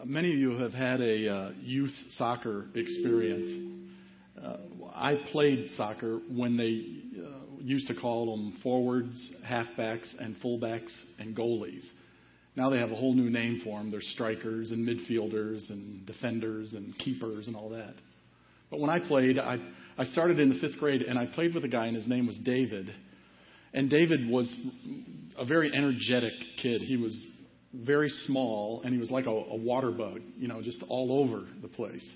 Uh, many of you have had a uh, youth soccer experience. Uh, I played soccer when they uh, used to call them forwards, halfbacks, and fullbacks and goalies. Now they have a whole new name for them. They're strikers and midfielders and defenders and keepers and all that. But when I played, I, I started in the fifth grade and I played with a guy and his name was David. And David was a very energetic kid. He was very small, and he was like a, a water bug, you know, just all over the place.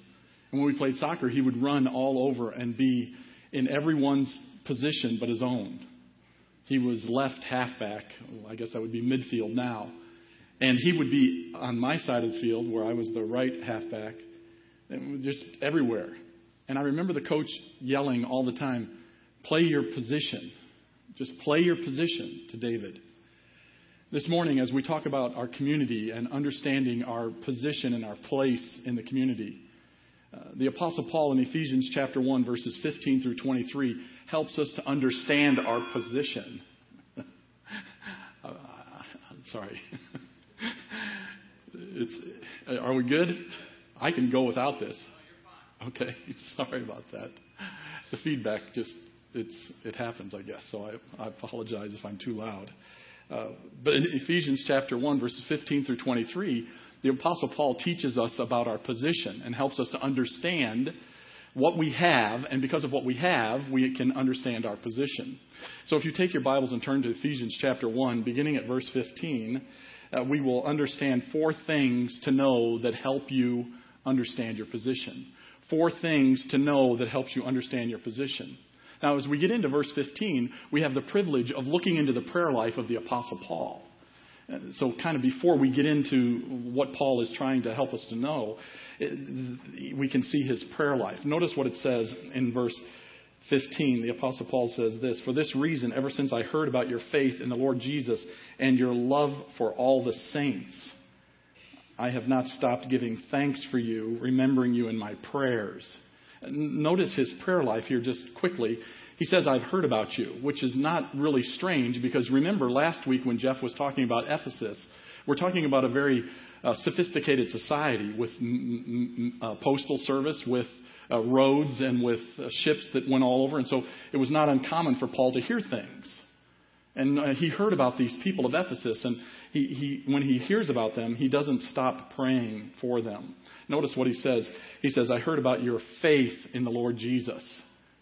And when we played soccer, he would run all over and be in everyone's position but his own. He was left halfback. Well, I guess that would be midfield now. And he would be on my side of the field where I was the right halfback, and just everywhere. And I remember the coach yelling all the time, play your position. Just play your position to David. This morning, as we talk about our community and understanding our position and our place in the community, uh, the Apostle Paul in Ephesians chapter 1, verses 15 through 23, helps us to understand our position. uh, sorry. it's, are we good? I can go without this. Okay, sorry about that. The feedback just it's it happens, I guess. So I, I apologize if I'm too loud. Uh, but in Ephesians chapter 1, verses 15 through 23, the Apostle Paul teaches us about our position and helps us to understand what we have, and because of what we have, we can understand our position. So if you take your Bibles and turn to Ephesians chapter 1, beginning at verse 15, uh, we will understand four things to know that help you understand your position. Four things to know that helps you understand your position. Now, as we get into verse 15, we have the privilege of looking into the prayer life of the Apostle Paul. So, kind of before we get into what Paul is trying to help us to know, we can see his prayer life. Notice what it says in verse 15. The Apostle Paul says this For this reason, ever since I heard about your faith in the Lord Jesus and your love for all the saints, I have not stopped giving thanks for you, remembering you in my prayers. Notice his prayer life here just quickly. He says, I've heard about you, which is not really strange because remember last week when Jeff was talking about Ephesus, we're talking about a very uh, sophisticated society with m- m- uh, postal service, with uh, roads, and with uh, ships that went all over. And so it was not uncommon for Paul to hear things. And uh, he heard about these people of Ephesus, and he, he, when he hears about them, he doesn't stop praying for them. Notice what he says. He says, I heard about your faith in the Lord Jesus,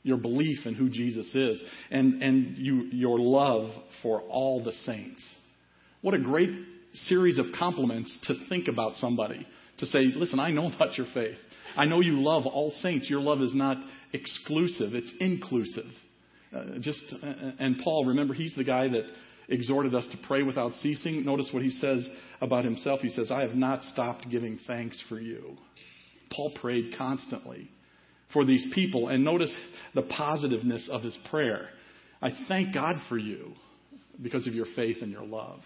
your belief in who Jesus is, and, and you, your love for all the saints. What a great series of compliments to think about somebody. To say, listen, I know about your faith. I know you love all saints. Your love is not exclusive, it's inclusive. Uh, just uh, and Paul, remember, he's the guy that exhorted us to pray without ceasing. Notice what he says about himself. He says, I have not stopped giving thanks for you. Paul prayed constantly for these people. And notice the positiveness of his prayer. I thank God for you because of your faith and your love.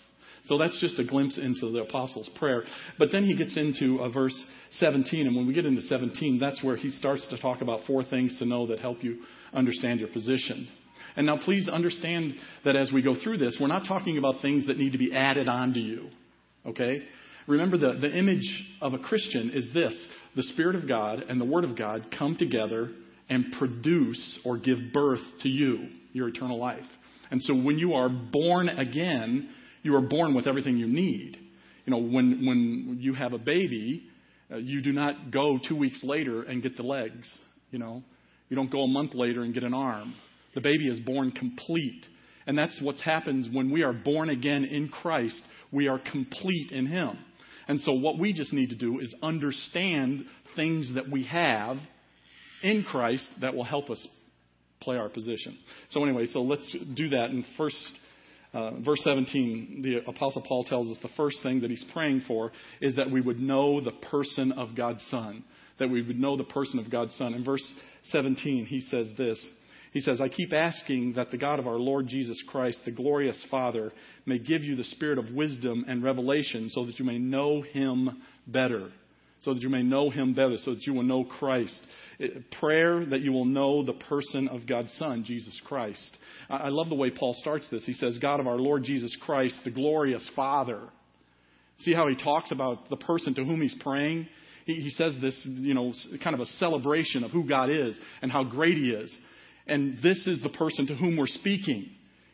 So that's just a glimpse into the apostle's prayer. But then he gets into uh, verse 17. And when we get into 17, that's where he starts to talk about four things to know that help you understand your position. And now please understand that as we go through this, we're not talking about things that need to be added on to you. Okay? Remember, the, the image of a Christian is this the Spirit of God and the Word of God come together and produce or give birth to you, your eternal life. And so when you are born again, you are born with everything you need. You know, when, when you have a baby, uh, you do not go two weeks later and get the legs. You know, you don't go a month later and get an arm. The baby is born complete. And that's what happens when we are born again in Christ. We are complete in Him. And so, what we just need to do is understand things that we have in Christ that will help us play our position. So, anyway, so let's do that. In first, uh, verse 17, the Apostle Paul tells us the first thing that he's praying for is that we would know the person of God's Son. That we would know the person of God's Son. In verse 17, he says this he says, I keep asking that the God of our Lord Jesus Christ, the glorious Father, may give you the spirit of wisdom and revelation so that you may know him better. So that you may know him better, so that you will know Christ. Prayer that you will know the person of God's Son, Jesus Christ. I love the way Paul starts this. He says, God of our Lord Jesus Christ, the glorious Father. See how he talks about the person to whom he's praying? He, he says this, you know, kind of a celebration of who God is and how great he is. And this is the person to whom we're speaking.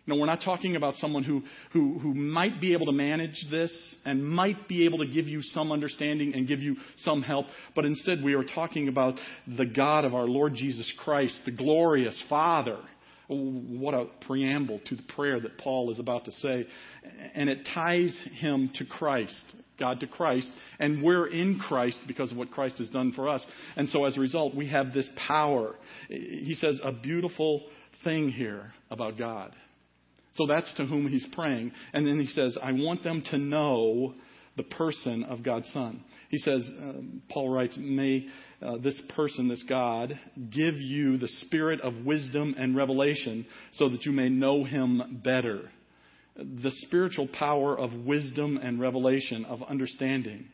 You know, we're not talking about someone who, who, who might be able to manage this and might be able to give you some understanding and give you some help, but instead we are talking about the God of our Lord Jesus Christ, the glorious Father. What a preamble to the prayer that Paul is about to say. And it ties him to Christ, God to Christ, and we're in Christ because of what Christ has done for us. And so as a result, we have this power. He says a beautiful thing here about God. So that's to whom he's praying. And then he says, I want them to know the person of God's Son. He says, um, Paul writes, May uh, this person, this God, give you the spirit of wisdom and revelation so that you may know him better. The spiritual power of wisdom and revelation, of understanding.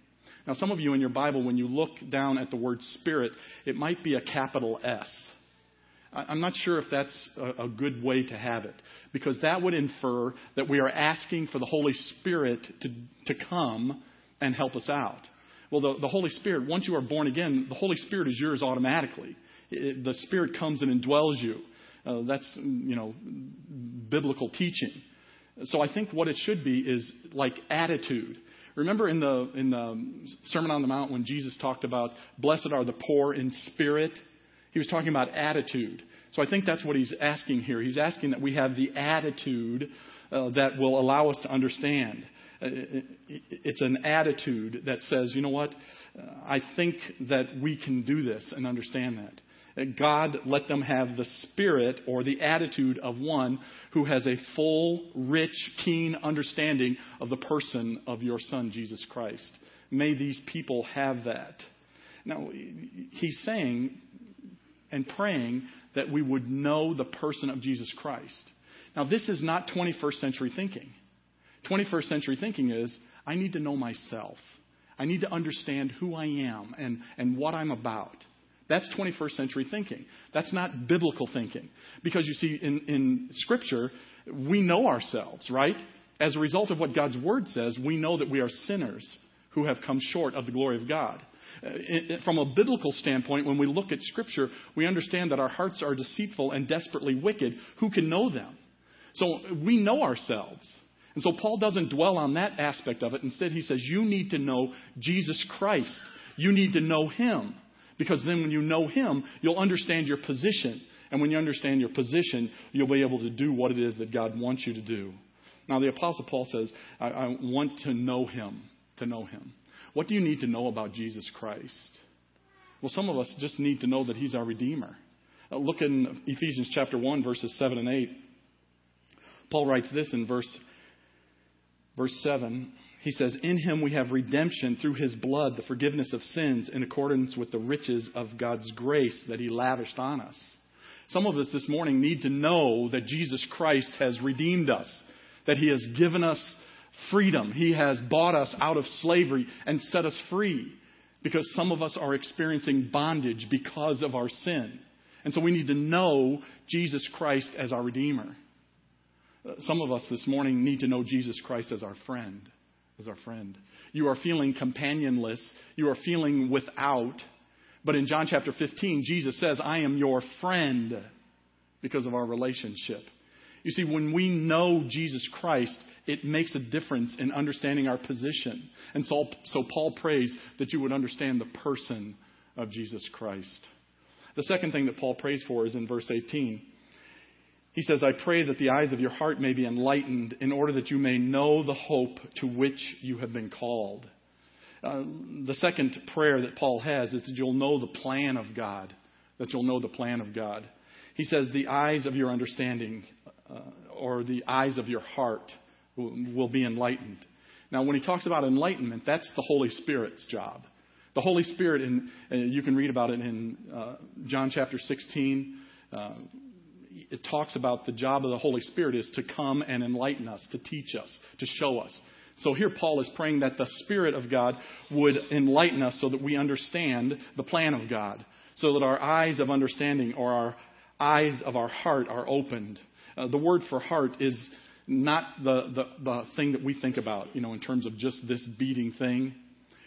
Now, some of you in your Bible, when you look down at the word spirit, it might be a capital S. I'm not sure if that's a, good way to have it, because that would infer that we are asking for the Holy Spirit to, to come and help us out. Well, the, the Holy Spirit, once you are born again, the Holy Spirit is yours automatically. It, the Spirit comes and indwells you. Uh, that's, you know, biblical teaching. So I think what it should be is like attitude. Remember in the, in the Sermon on the Mount when Jesus talked about, blessed are the poor in spirit? He was talking about attitude. So I think that's what he's asking here. He's asking that we have the attitude uh, that will allow us to understand. Uh, it's an attitude that says, you know what? Uh, I think that we can do this and understand that. God let them have the spirit or the attitude of one who has a full, rich, keen understanding of the person of your Son, Jesus Christ. May these people have that. Now, he's saying and praying that we would know the person of Jesus Christ. Now, this is not 21st century thinking. 21st century thinking is I need to know myself. I need to understand who I am and, and what I'm about. That's 21st century thinking. That's not biblical thinking. Because you see, in, in Scripture, we know ourselves, right? As a result of what God's Word says, we know that we are sinners who have come short of the glory of God. Uh, from a biblical standpoint, when we look at Scripture, we understand that our hearts are deceitful and desperately wicked. Who can know them? So we know ourselves. And so Paul doesn't dwell on that aspect of it. Instead, he says, You need to know Jesus Christ. You need to know Him. Because then when you know Him, you'll understand your position. And when you understand your position, you'll be able to do what it is that God wants you to do. Now, the Apostle Paul says, I, I want to know Him, to know Him. What do you need to know about Jesus Christ? Well, some of us just need to know that He's our Redeemer. Uh, look in Ephesians chapter 1, verses 7 and 8. Paul writes this in verse, verse 7. He says, In Him we have redemption through His blood, the forgiveness of sins, in accordance with the riches of God's grace that He lavished on us. Some of us this morning need to know that Jesus Christ has redeemed us, that He has given us freedom. He has bought us out of slavery and set us free because some of us are experiencing bondage because of our sin. And so we need to know Jesus Christ as our Redeemer. Uh, some of us this morning need to know Jesus Christ as our friend. As our friend. You are feeling companionless. You are feeling without. But in John chapter 15, Jesus says, I am your friend because of our relationship. You see, when we know Jesus Christ, it makes a difference in understanding our position. And so, so Paul prays that you would understand the person of Jesus Christ. The second thing that Paul prays for is in verse 18. He says, I pray that the eyes of your heart may be enlightened in order that you may know the hope to which you have been called. Uh, the second prayer that Paul has is that you'll know the plan of God. That you'll know the plan of God. He says, the eyes of your understanding, uh, or the eyes of your heart will be enlightened. Now, when he talks about enlightenment, that's the Holy Spirit's job. The Holy Spirit, in, uh, you can read about it in uh, John chapter 16. It talks about the job of the Holy Spirit is to come and enlighten us, to teach us, to show us. So here Paul is praying that the Spirit of God would enlighten us so that we understand the plan of God, so that our eyes of understanding or our eyes of our heart are opened. Uh, the word for heart is not the, the, the thing that we think about, you know, in terms of just this beating thing.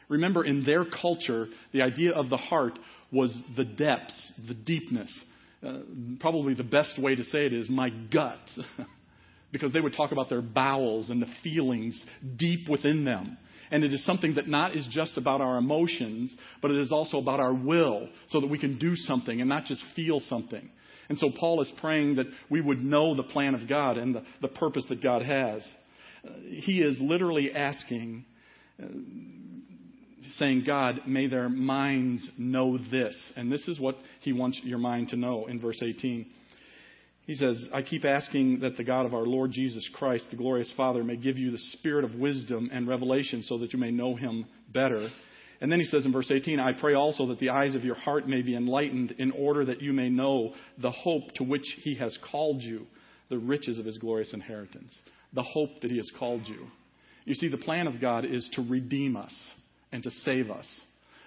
Remember, in their culture, the idea of the heart was the depths, the deepness. Uh, probably the best way to say it is my gut. because they would talk about their bowels and the feelings deep within them. And it is something that not is just about our emotions, but it is also about our will, so that we can do something and not just feel something. And so Paul is praying that we would know the plan of God and the, the purpose that God has. Uh, he is literally asking, uh, saying, God, may their minds know this. And this is what he wants your mind to know in verse 18. He says, I keep asking that the God of our Lord Jesus Christ, the glorious Father, may give you the spirit of wisdom and revelation so that you may know him better. And then he says in verse 18, I pray also that the eyes of your heart may be enlightened in order that you may know the hope to which he has called you, the riches of his glorious inheritance. The hope that he has called you. You see, the plan of God is to redeem us and to save us.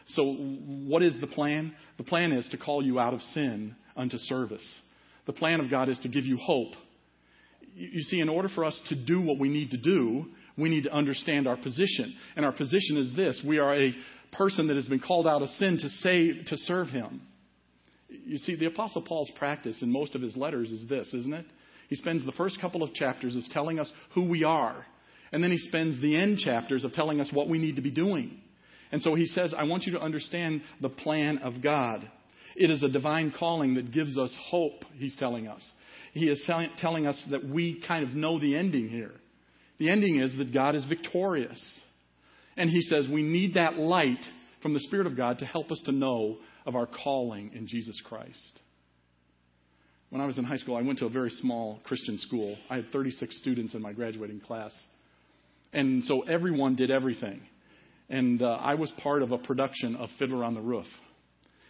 So, what is the plan? The plan is to call you out of sin unto service. The plan of God is to give you hope. You see, in order for us to do what we need to do, we need to understand our position. And our position is this we are a person that has been called out of sin to save, to serve Him. You see, the Apostle Paul's practice in most of his letters is this, isn't it? He spends the first couple of chapters of telling us who we are, and then he spends the end chapters of telling us what we need to be doing. And so he says, I want you to understand the plan of God. It is a divine calling that gives us hope, he's telling us. He is telling us that we kind of know the ending here. The ending is that God is victorious. And he says we need that light from the Spirit of God to help us to know of our calling in Jesus Christ. When I was in high school, I went to a very small Christian school. I had 36 students in my graduating class. And so everyone did everything. And uh, I was part of a production of Fiddler on the Roof.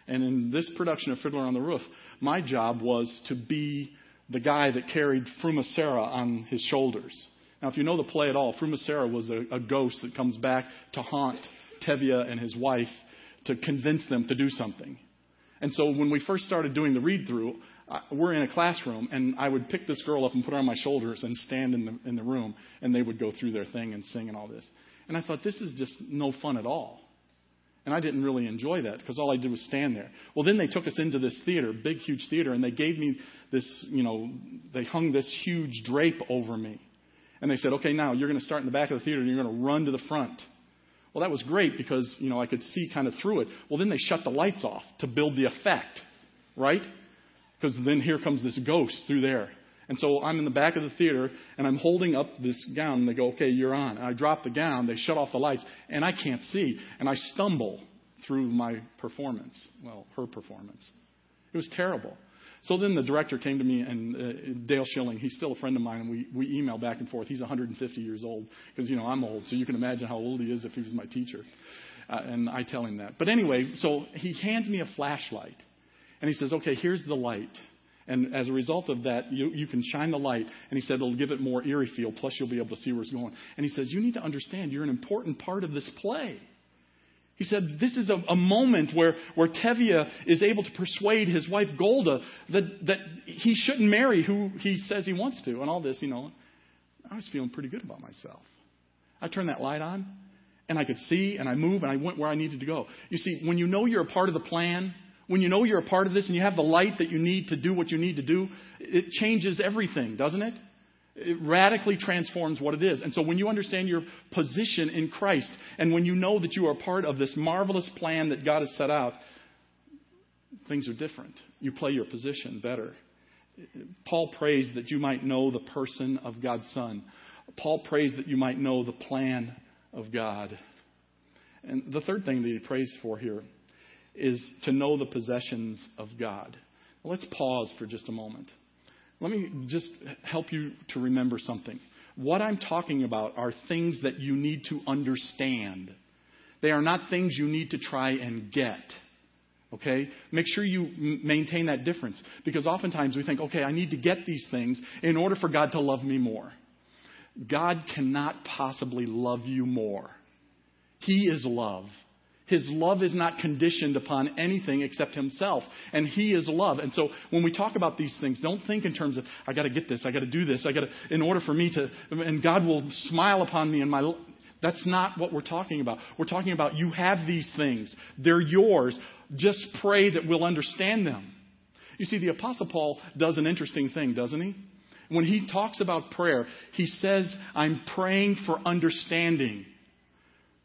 And in this production of Fiddler on the Roof, my job was to be the guy that carried Fruma-Sarah on his shoulders. Now, if you know the play at all, Fruma-Sarah was a, a ghost that comes back to haunt Tevye and his wife to convince them to do something. And so when we first started doing the read through, we're in a classroom, and I would pick this girl up and put her on my shoulders and stand in the, in the room, and they would go through their thing and sing and all this. And I thought, this is just no fun at all. And I didn't really enjoy that because all I did was stand there. Well, then they took us into this theater, big, huge theater, and they gave me this, you know, they hung this huge drape over me. And they said, okay, now you're going to start in the back of the theater and you're going to run to the front. Well, that was great because, you know, I could see kind of through it. Well, then they shut the lights off to build the effect, right? Because then here comes this ghost through there. And so I'm in the back of the theater and I'm holding up this gown and they go, okay, you're on. And I drop the gown, they shut off the lights, and I can't see. And I stumble through my performance. Well, her performance. It was terrible. So then the director came to me, and uh, Dale Schilling, he's still a friend of mine, and we, we email back and forth. He's 150 years old, because, you know, I'm old, so you can imagine how old he is if he was my teacher. Uh, and I tell him that. But anyway, so he hands me a flashlight, and he says, okay, here's the light. And as a result of that, you, you can shine the light. And he said it'll give it more eerie feel, plus you'll be able to see where it's going. And he says, You need to understand you're an important part of this play. He said, This is a, a moment where, where Tevye is able to persuade his wife Golde that, that he shouldn't marry who he says he wants to. And all this, you know, I was feeling pretty good about myself. I turned that light on, and I could see, and I moved, and I went where I needed to go. You see, when you know you're a part of the plan, when you know you're a part of this and you have the light that you need to do what you need to do, it changes everything, doesn't it? It radically transforms what it is. And so when you understand your position in Christ and when you know that you are part of this marvelous plan that God has set out, things are different. You play your position better. Paul prays that you might know the person of God's Son. Paul prays that you might know the plan of God. And the third thing that he prays for here is to know the possessions of God. let's pause for just a moment. Let me just help you to remember something. What I'm talking about are things that you need to understand. They are not things you need to try and get. Okay? Make sure you m- maintain that difference. Because oftentimes we think, okay, I need to get these things in order for God to love me more. God cannot possibly love you more. He is love. His love is not conditioned upon anything except Himself. And He is love. And so when we talk about these things, don't think in terms of, I gotta get this, I gotta do this, I gotta, in order for me to, and God will smile upon me in my, that's not what we're talking about. We're talking about you have these things. They're yours. Just pray that we'll understand them. You see, the Apostle Paul does an interesting thing, doesn't he? When he talks about prayer, he says, I'm praying for understanding.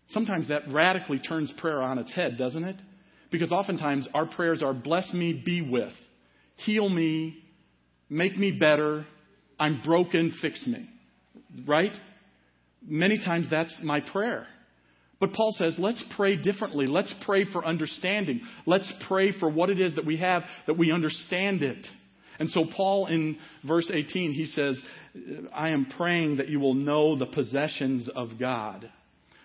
Sometimes that radically turns prayer on its head, doesn't it? Because oftentimes our prayers are, bless me, be with, heal me, make me better, I'm broken, fix me. Right? Many times that's my prayer. But Paul says, let's pray differently. Let's pray for understanding. Let's pray for what it is that we have, that we understand it. And so, Paul in verse 18, he says, I am praying that you will know the possessions of God.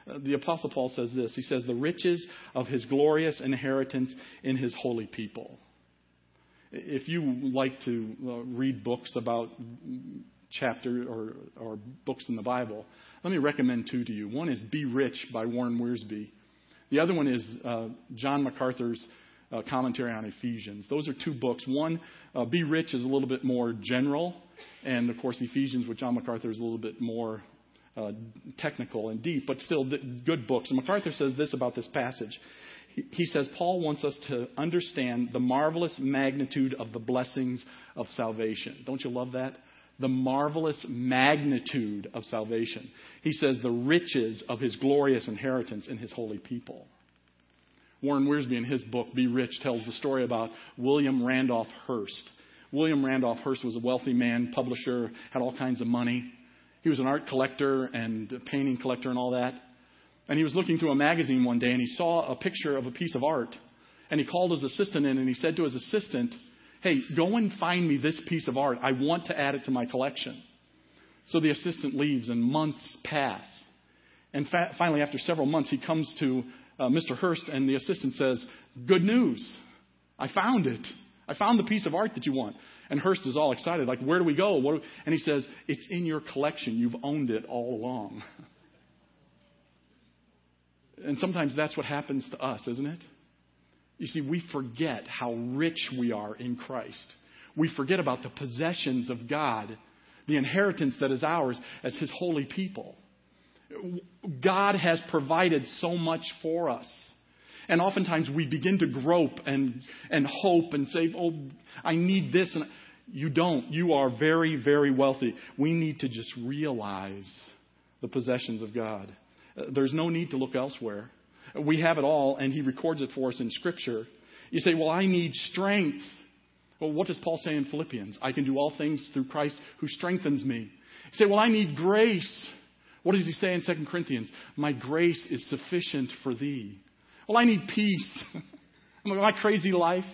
The Apostle Paul says this He says, the riches of his glorious inheritance in his holy people. If you like to uh, read books about chapter or, or books in the Bible, let me recommend two to you. One is Be Rich by Warren Wiersbe. The other one is uh, John MacArthur's uh, commentary on Ephesians. Those are two books. One, uh, Be Rich, is a little bit more general, and of course, Ephesians with John MacArthur is a little bit more uh, technical and deep, but still good books. And MacArthur says this about this passage. He, he says Paul wants us to understand the marvelous magnitude of the blessings of salvation. Don't you love that? the marvelous magnitude of salvation. He says the riches of his glorious inheritance in his holy people. Warren Wiersbe, in his book, Be Rich, tells the story about William Randolph Hearst. William Randolph Hearst was a wealthy man, publisher, had all kinds of money. He was an art collector and a painting collector and all that. And he was looking through a magazine one day and he saw a picture of a piece of art. And he called his assistant in and he said to his assistant, Hey, go and find me this piece of art. I want to add it to my collection. So the assistant leaves, and months pass. And fa- finally, after several months, he comes to uh, Mr. Hearst, and the assistant says, Good news. I found it. I found the piece of art that you want. And Hearst is all excited, like, Where do we go? Do we? And he says, It's in your collection. You've owned it all along. and sometimes that's what happens to us, isn't it? You see, we forget how rich we are in Christ. We forget about the possessions of God, the inheritance that is ours as His holy people. God has provided so much for us. And oftentimes we begin to grope and, and hope and say, oh, I need this. And you don't. You are very, very wealthy. We need to just realize the possessions of God. There's no need to look elsewhere. We have it all, and he records it for us in Scripture. You say, Well, I need strength. Well, what does Paul say in Philippians? I can do all things through Christ who strengthens me. You say, Well, I need grace. What does he say in 2 Corinthians? My grace is sufficient for thee. Well, I need peace. My crazy life.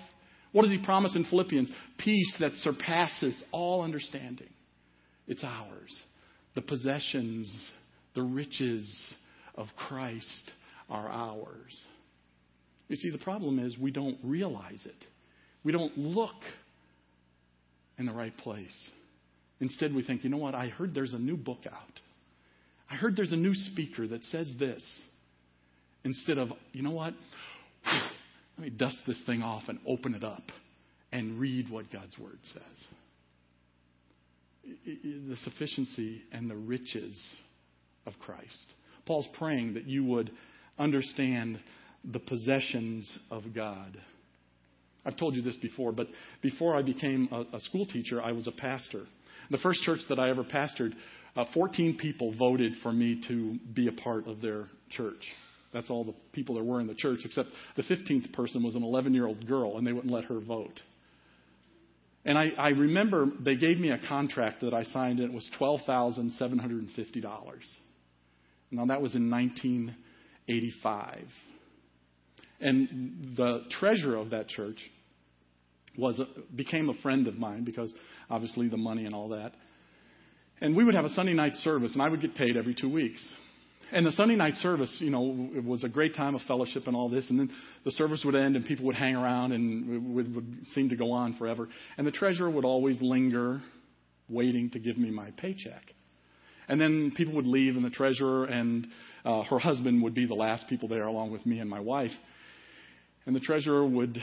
What does he promise in Philippians? Peace that surpasses all understanding. It's ours. The possessions, the riches of Christ are ours. You see, the problem is we don't realize it. We don't look in the right place. Instead, we think, you know what? I heard there's a new book out. I heard there's a new speaker that says this. Instead of, you know what? Let me dust this thing off and open it up and read what God's Word says. The sufficiency and the riches of Christ. Paul's praying that you would understand the possessions of God. I've told you this before, but before I became a, a school teacher, I was a pastor. The first church that I ever pastored, uh, 14 people voted for me to be a part of their church. That's all the people there were in the church, except the 15th person was an 11 year old girl, and they wouldn't let her vote. And I, I remember they gave me a contract that I signed, and it was $12,750. Now, that was in 19. 85. And the treasurer of that church was a, became a friend of mine because obviously the money and all that. And we would have a Sunday night service, and I would get paid every two weeks. And the Sunday night service, you know, it was a great time of fellowship and all this. And then the service would end, and people would hang around, and it would, would seem to go on forever. And the treasurer would always linger, waiting to give me my paycheck. And then people would leave, and the treasurer and uh, her husband would be the last people there, along with me and my wife. And the treasurer would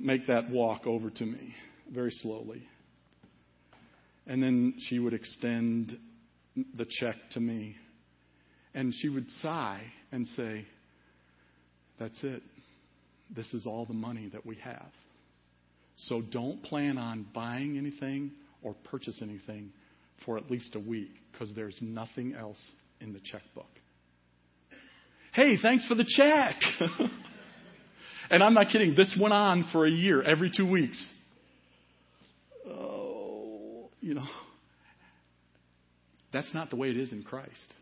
make that walk over to me very slowly. And then she would extend the check to me. And she would sigh and say, That's it. This is all the money that we have. So don't plan on buying anything or purchase anything for at least a week because there's nothing else in the checkbook. Hey, thanks for the check. and I'm not kidding. This went on for a year, every two weeks. Oh, you know, that's not the way it is in Christ.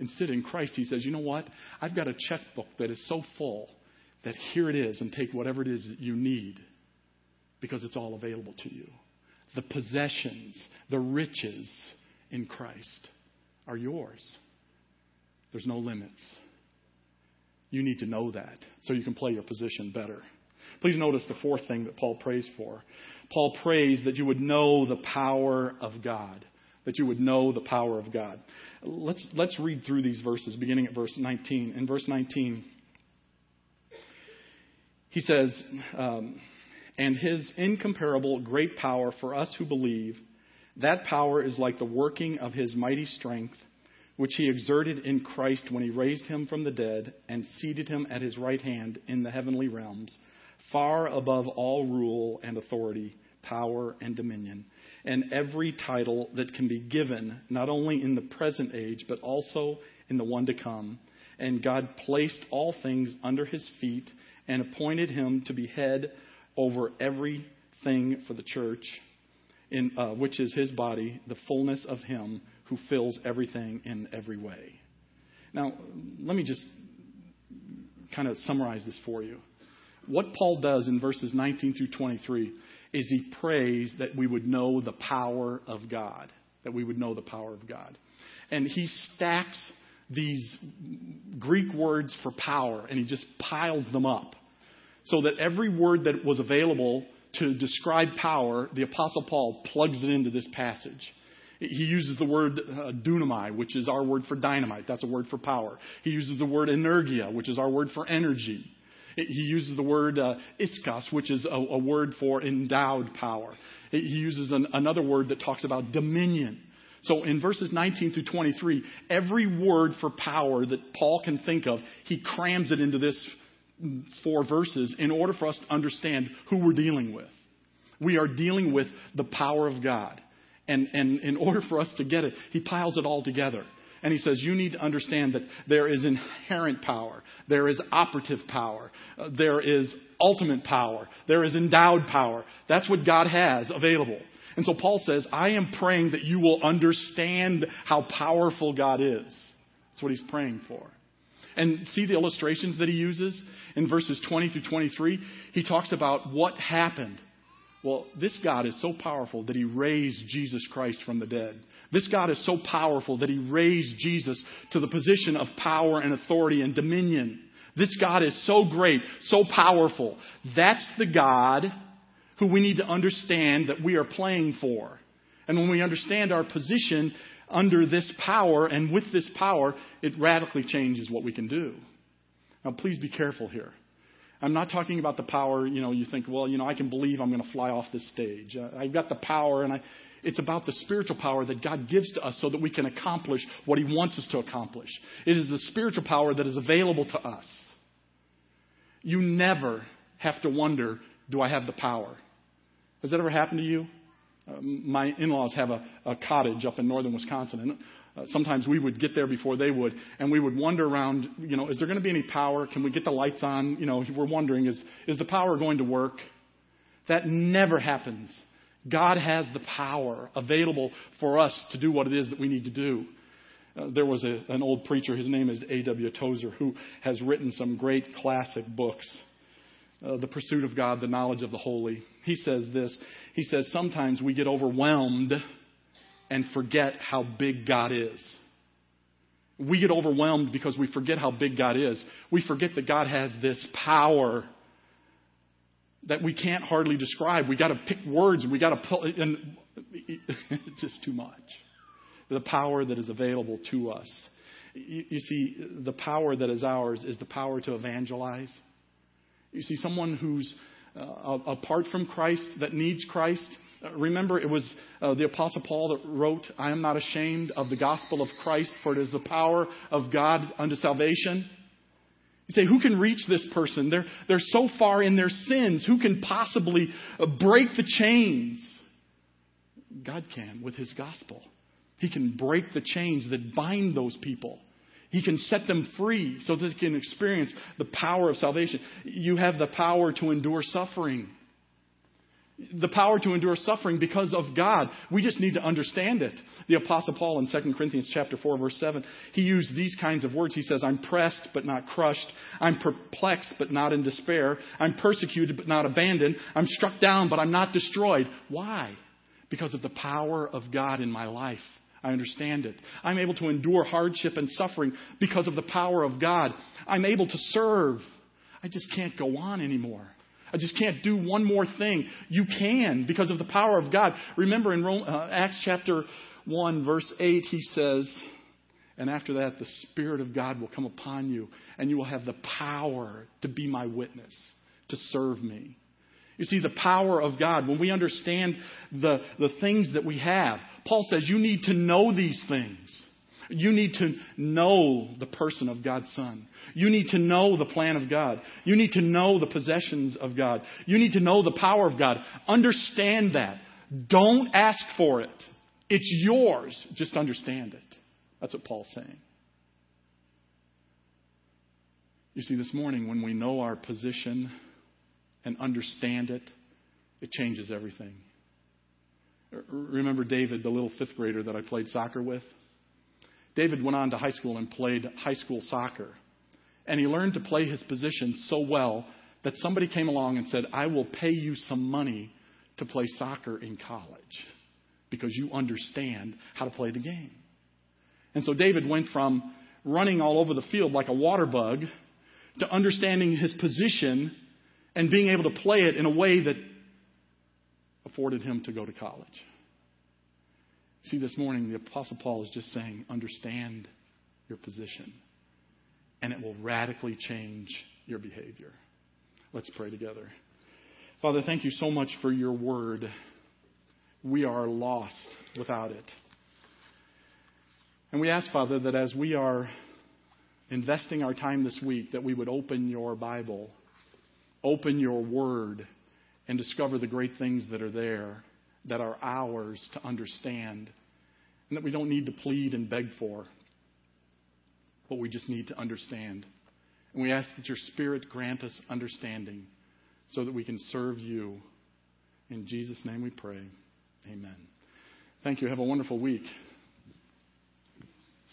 Instead, in Christ, He says, you know what? I've got a checkbook that is so full that here it is and take whatever it is that you need because it's all available to you. The possessions, the riches in Christ are yours. There's no limits. You need to know that so you can play your position better. Please notice the fourth thing that Paul prays for. Paul prays that you would know the power of God. That you would know the power of God. Let's, let's read through these verses, beginning at verse 19. In verse 19, he says, um, And his incomparable great power for us who believe, that power is like the working of his mighty strength which he exerted in Christ when he raised him from the dead and seated him at his right hand in the heavenly realms, far above all rule and authority, power and dominion, and every title that can be given, not only in the present age, but also in the one to come. And God placed all things under his feet and appointed him to be head over everything for the church, in, uh, which is his body, the fullness of him who fills everything in every way. Now, let me just kind of summarize this for you. What Paul does in verses 19 through 23 is he prays that we would know the power of God, that we would know the power of God. And he stacks these Greek words for power and he just piles them up so that every word that was available to describe power, the Apostle Paul plugs it into this passage. He uses the word uh, dunamai, which is our word for dynamite. That's a word for power. He uses the word energia, which is our word for energy. He uses the word uh, iskos, which is a, a, word for endowed power. He uses an, another word that talks about dominion. So in verses 19 through 23, every word for power that Paul can think of, he crams it into this four verses in order for us to understand who we're dealing with. We are dealing with the power of God. And, and in order for us to get it, he piles it all together. And he says, You need to understand that there is inherent power, there is operative power, uh, there is ultimate power, there is endowed power. That's what God has available. And so Paul says, I am praying that you will understand how powerful God is. That's what he's praying for. And see the illustrations that he uses in verses 20 through 23? He talks about what happened well, this God is so powerful that he raised Jesus Christ from the dead. This God is so powerful that he raised Jesus to the position of power and authority and dominion. This God is so great, so powerful. That's the God who we need to understand that we are playing for. And when we understand our position under this power and with this power, it radically changes what we can do. Now, please be careful here. I'm not talking about the power, you know, you think, well, you know, I can believe I'm going to fly off this stage. Uh, I've got the power, and I, it's about the spiritual power that God gives to us so that we can accomplish what He wants us to accomplish. It is the spiritual power that is available to us. You never have to wonder, do I have the power? Has that ever happened to you? Uh, my in laws have a, a cottage up in northern Wisconsin, and uh, sometimes we would get there before they would, and we would wonder around, you know, is there going to be any power? Can we get the lights on? You know, we're wondering, is, is the power going to work? That never happens. God has the power available for us to do what it is that we need to do. Uh, there was a, an old preacher, his name is A.W. Tozer, who has written some great classic books. Uh, the Pursuit of God, The Knowledge of the Holy. He says this He says, Sometimes we get overwhelmed and forget how big God is. We get overwhelmed because we forget how big God is. We forget that God has this power that we can't hardly describe. We got to pick words we got to pull, and it's just too much. the power that is available to us. You, you see, the power that is ours is the power to evangelize. You see, someone who's uh, apart from Christ, that needs Christ. Uh, remember, it was uh, the Apostle Paul that wrote, I am not ashamed of the gospel of Christ, for it is the power of God unto salvation. You say, who can reach this person? They're, they're so far in their sins. Who can possibly uh, break the chains? God can with his gospel. He can break the chains that bind those people. He can set them free so that they can experience the power of salvation. You have the power to endure suffering. The power to endure suffering because of God. We just need to understand it. The apostle Paul in 2 Corinthians chapter 4 verse 7, he used these kinds of words. He says, "I'm pressed but not crushed. I'm perplexed but not in despair. I'm persecuted but not abandoned. I'm struck down but I'm not destroyed." Why? Because of the power of God in my life. I understand it. I'm able to endure hardship and suffering because of the power of God. I'm able to serve. I just can't go on anymore. I just can't do one more thing. You can because of the power of God. Remember in uh, Acts chapter 1, verse 8, he says, and after that, the Spirit of God will come upon you, and you will have the power to be my witness, to serve me. You see, the power of God, when we understand the, the things that we have, Paul says you need to know these things. You need to know the person of God's Son. You need to know the plan of God. You need to know the possessions of God. You need to know the power of God. Understand that. Don't ask for it. It's yours. Just understand it. That's what Paul's saying. You see, this morning, when we know our position and understand it, it changes everything. Remember David, the little fifth grader that I played soccer with? David went on to high school and played high school soccer. And he learned to play his position so well that somebody came along and said, I will pay you some money to play soccer in college because you understand how to play the game. And so David went from running all over the field like a water bug to understanding his position and being able to play it in a way that afforded him to go to college. See, this morning, the Apostle Paul is just saying, understand your position, and it will radically change your behavior. Let's pray together. Father, thank you so much for your word. We are lost without it. And we ask, Father, that as we are investing our time this week, that we would open your Bible, open your word and discover the great things that are there that are ours to understand and that we don't need to plead and beg for, but we just need to understand. And we ask that your Spirit grant us understanding so that we can serve you. In Jesus' name we pray. Amen. Thank you. Have a wonderful week.